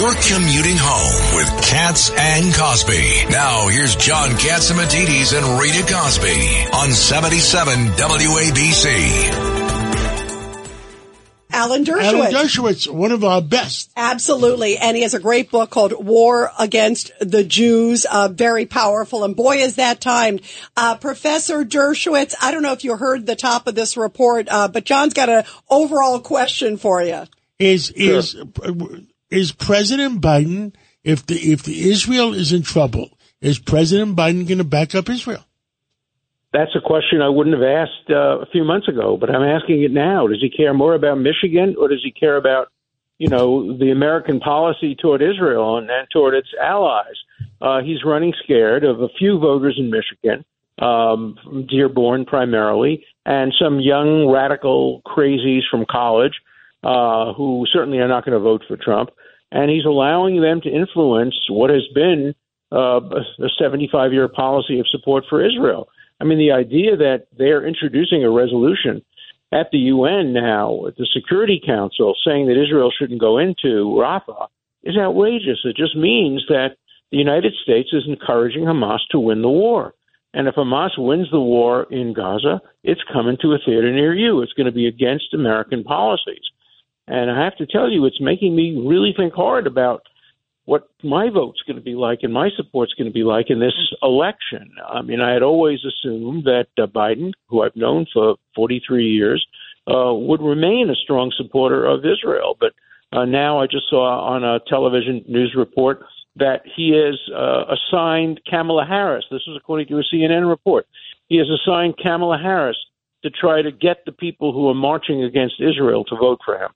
You're commuting home with Cats and Cosby. Now here's John Catsimatidis and Rita Cosby on 77 WABC. Alan Dershowitz. Alan Dershowitz, one of our best. Absolutely. And he has a great book called War Against the Jews. Uh, very powerful. And boy, is that timed. Uh, Professor Dershowitz, I don't know if you heard the top of this report, uh, but John's got an overall question for you. Is, is, is President Biden, if the, if the Israel is in trouble, is President Biden going to back up Israel? That's a question I wouldn't have asked uh, a few months ago, but I'm asking it now. Does he care more about Michigan or does he care about, you know, the American policy toward Israel and, and toward its allies? Uh, he's running scared of a few voters in Michigan, um, Dearborn primarily, and some young radical crazies from college uh, who certainly are not going to vote for Trump. And he's allowing them to influence what has been uh, a 75 year policy of support for Israel. I mean, the idea that they're introducing a resolution at the UN now, at the Security Council, saying that Israel shouldn't go into Rafah is outrageous. It just means that the United States is encouraging Hamas to win the war. And if Hamas wins the war in Gaza, it's coming to a theater near you. It's going to be against American policies. And I have to tell you, it's making me really think hard about what my vote's going to be like and my support's going to be like in this election. I mean, I had always assumed that uh, Biden, who I've known for 43 years, uh, would remain a strong supporter of Israel. But uh, now I just saw on a television news report that he has uh, assigned Kamala Harris. This is according to a CNN report. He has assigned Kamala Harris to try to get the people who are marching against Israel to vote for him.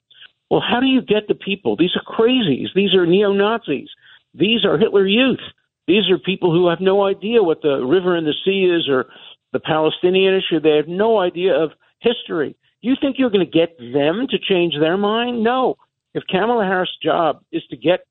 Well, how do you get the people? These are crazies. These are neo Nazis. These are Hitler Youth. These are people who have no idea what the river and the sea is or the Palestinian issue. They have no idea of history. You think you're going to get them to change their mind? No. If Kamala Harris' job is to get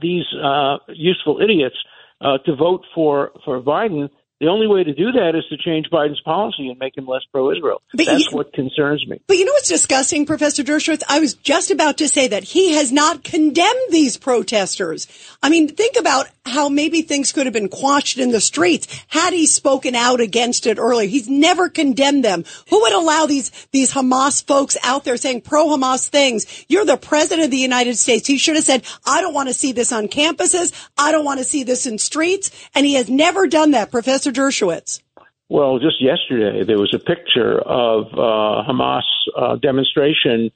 these uh, useful idiots uh, to vote for for Biden, the only way to do that is to change Biden's policy and make him less pro-Israel. But That's you, what concerns me. But you know what's disgusting, Professor Dershowitz? I was just about to say that he has not condemned these protesters. I mean, think about how maybe things could have been quashed in the streets had he spoken out against it earlier. He's never condemned them. Who would allow these, these Hamas folks out there saying pro-Hamas things? You're the president of the United States. He should have said, I don't want to see this on campuses. I don't want to see this in streets. And he has never done that, Professor Dershowitz? Well, just yesterday there was a picture of uh, Hamas uh, demonstration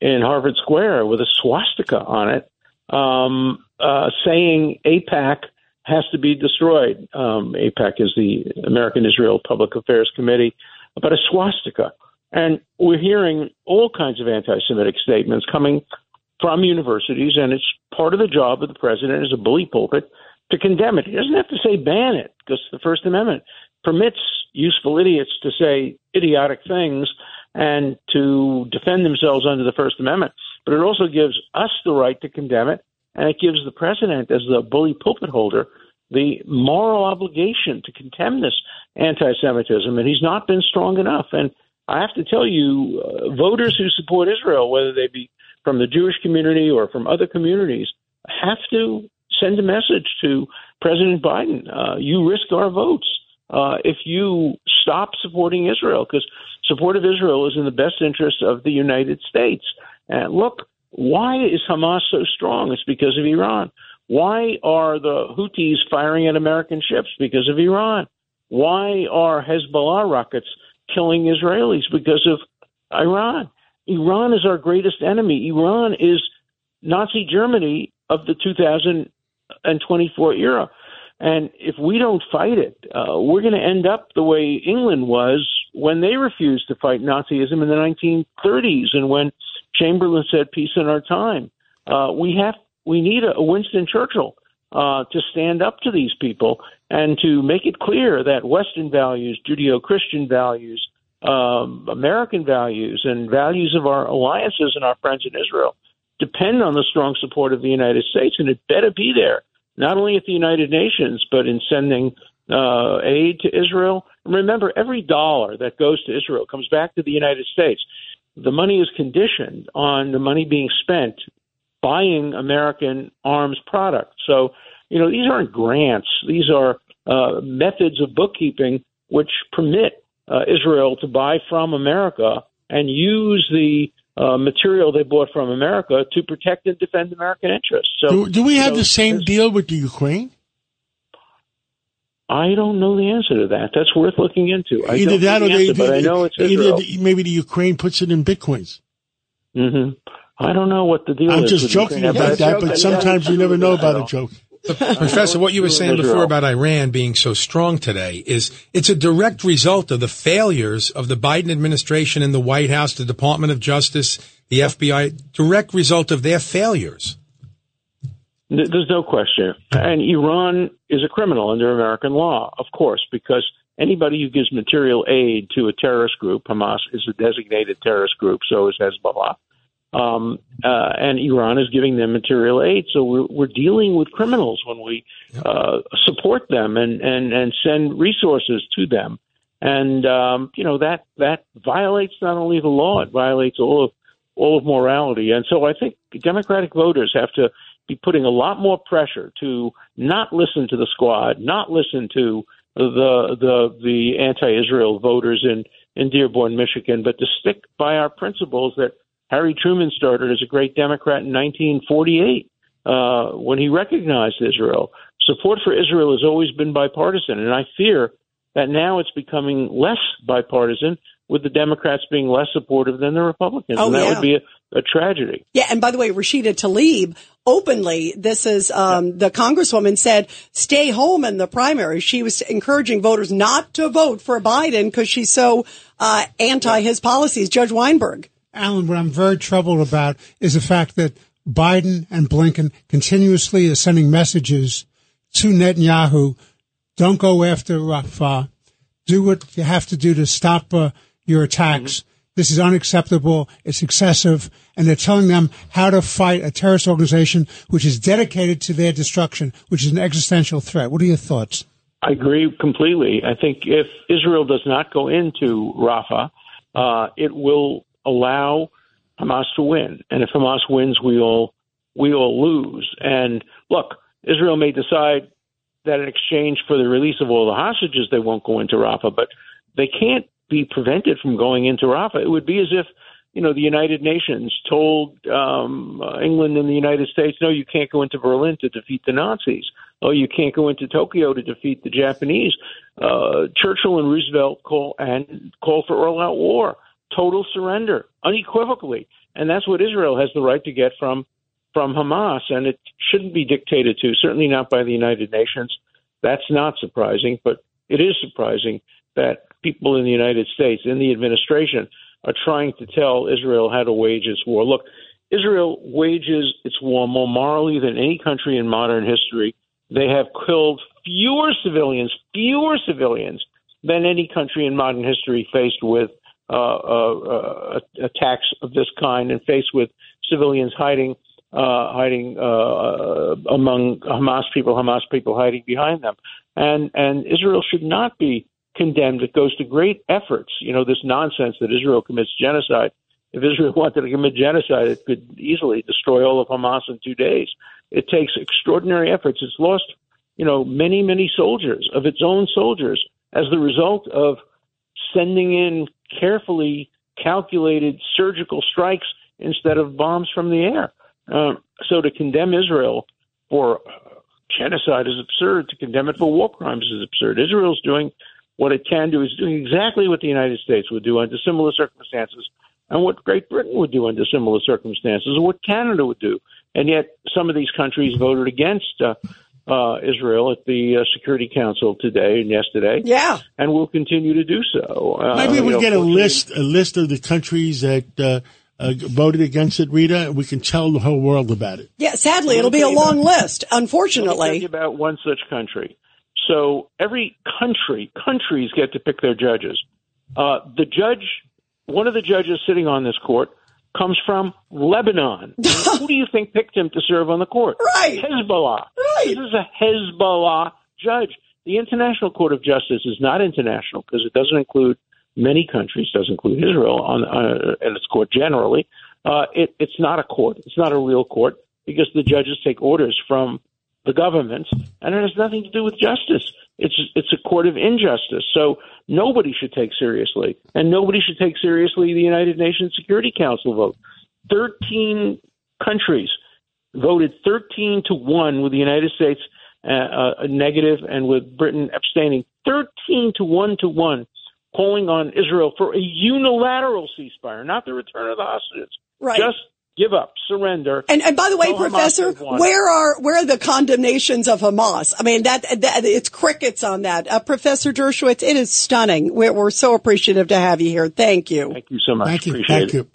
in Harvard Square with a swastika on it, um, uh, saying AIPAC has to be destroyed. Um, AIPAC is the American Israel Public Affairs Committee, but a swastika. And we're hearing all kinds of anti-Semitic statements coming from universities, and it's part of the job of the president as a bully pulpit to condemn it. He doesn't have to say ban it because the First Amendment permits useful idiots to say idiotic things and to defend themselves under the First Amendment. But it also gives us the right to condemn it, and it gives the president, as the bully pulpit holder, the moral obligation to condemn this anti-Semitism, and he's not been strong enough. And I have to tell you, uh, voters who support Israel, whether they be from the Jewish community or from other communities, have to send a message to President Biden. Uh, you risk our votes uh, if you stop supporting Israel, because support of Israel is in the best interest of the United States. And look, why is Hamas so strong? It's because of Iran. Why are the Houthis firing at American ships? Because of Iran. Why are Hezbollah rockets killing Israelis? Because of Iran. Iran is our greatest enemy. Iran is Nazi Germany of the 2000 and 24 era. And if we don't fight it, uh, we're going to end up the way England was when they refused to fight Nazism in the 1930s and when Chamberlain said peace in our time. Uh, we have we need a, Winston Churchill uh, to stand up to these people and to make it clear that Western values, Judeo-Christian values, um, American values, and values of our alliances and our friends in Israel depend on the strong support of the United States, and it better be there, not only at the United Nations, but in sending uh, aid to Israel. remember, every dollar that goes to Israel comes back to the United States. The money is conditioned on the money being spent buying American arms products. So, you know, these aren't grants; these are uh, methods of bookkeeping which permit uh, Israel to buy from America and use the uh, material they bought from America to protect and defend American interests. So, do, do we have know, the same deal with the Ukraine? I don't know the answer to that. That's worth looking into. I Either don't that or the they, answer, but I know it's either Israel. the- maybe the Ukraine puts it in bitcoins. hmm I don't know what the deal is. I'm just joking Ukraine. about Yeah, that, joking. but sometimes you never know about a joke. Professor, what you were saying before about Iran being so strong today is it's a direct result of the failures of the Biden administration and the White House, the Department of Justice, the FBI, direct result of their failures. There's no question. And Iran is a criminal under American law, of course, because anybody who gives material aid to a terrorist group, Hamas is a designated terrorist group, so is Hezbollah. Um, uh, and Iran is giving them material aid. So we're, we're dealing with criminals when we uh, support them and, and, and send resources to them. And, um, you know, that, that violates not only the law, it violates all of, all of morality. And so I think Democratic voters have to be putting a lot more pressure to not listen to the squad, not listen to the the the anti-Israel voters in in Dearborn, Michigan, but to stick by our principles that Harry Truman started as a great Democrat in 1948 uh, when he recognized Israel. Support for Israel has always been bipartisan, and I fear that now it's becoming less bipartisan with the Democrats being less supportive than the Republicans, Oh, and that yeah. would be a, a tragedy. Yeah, and by the way, Rashida Tlaib openly, this is um, the congresswoman said, stay home in the primary. She was encouraging voters not to vote for Biden because she's so uh, anti his policies. Judge Weinberg. Alan, what I'm very troubled about is the fact that Biden and Blinken continuously are sending messages to Netanyahu. Don't go after Rafah. Do what you have to do to stop uh, your attacks. This is unacceptable. It's excessive. And they're telling them how to fight a terrorist organization which is dedicated to their destruction, which is an existential threat. What are your thoughts? I agree completely. I think if Israel does not go into Rafah, uh, it will allow Hamas to win, and if Hamas wins, we all we all lose. And look, Israel may decide that in exchange for the release of all the hostages, they won't go into Rafah, but they can't be prevented from going into Rafah. It would be as if you know the United Nations told um, uh, England and the United States, no, you can't go into Berlin to defeat the Nazis. Oh, you can't go into Tokyo to defeat the Japanese. Uh, Churchill and Roosevelt call and call for all-out war, total surrender, unequivocally, and that's what Israel has the right to get from from Hamas, and it shouldn't be dictated to. Certainly not by the United Nations. That's not surprising, but it is surprising that people in the United States, in the administration, are trying to tell Israel how to wage its war. Look, Israel wages its war more morally than any country in modern history. They have killed fewer civilians, fewer civilians than any country in modern history faced with attacks of this kind and faced with civilians hiding uh, hiding uh, among Hamas people, Hamas people hiding behind them, and and Israel should not be condemned. It goes to great efforts. You know this nonsense that Israel commits genocide. If Israel wanted to commit genocide, it could easily destroy all of Hamas in two days. It takes extraordinary efforts. It's lost, you know, many many soldiers of its own soldiers as the result of sending in carefully calculated surgical strikes instead of bombs from the air. Um, so to condemn Israel for genocide is absurd. To condemn it for war crimes is absurd. Israel's doing what it can do. Is doing exactly what the United States would do under similar circumstances, and what Great Britain would do under similar circumstances, or what Canada would do. And yet, some of these countries voted against uh, uh, Israel at the uh, Security Council today and yesterday, Yeah. and we'll continue to do so. Uh, Maybe you we know, get a list, a list of the countries that uh, uh, voted against it, Rita. and We can tell the whole world about it. Yeah. Sadly, it'll be a long list, Let me tell you unfortunately. about one such country. So every country, countries get to pick their judges. Uh, the judge, one of the judges sitting on this court, comes from Lebanon. Who do you think picked him to serve on the court? Right. Hezbollah. Right. This is a Hezbollah judge. The International Court of Justice is not international because it doesn't include many countries, doesn't include Israel on uh, and its court generally. Uh, it, it's not a court. It's not a real court. because the judges take orders from the government, and it has nothing to do with justice. It's it's a court of injustice. So nobody should take seriously, and nobody should take seriously the United Nations Security Council vote. Thirteen countries voted thirteen to one with the United States uh, uh, negative and with Britain abstaining. Thirteen to one to one, calling on Israel for a unilateral ceasefire, not the return of the hostages. Right. Just give up, surrender. And, and by the way, Tell Professor, where are where are the condemnations of Hamas? I mean, that, that it's crickets on that. Uh, Professor Dershowitz, it is stunning. We're, we're so appreciative to have you here. Thank you. Thank you so much. Thank you. Appreciate Thank it. you.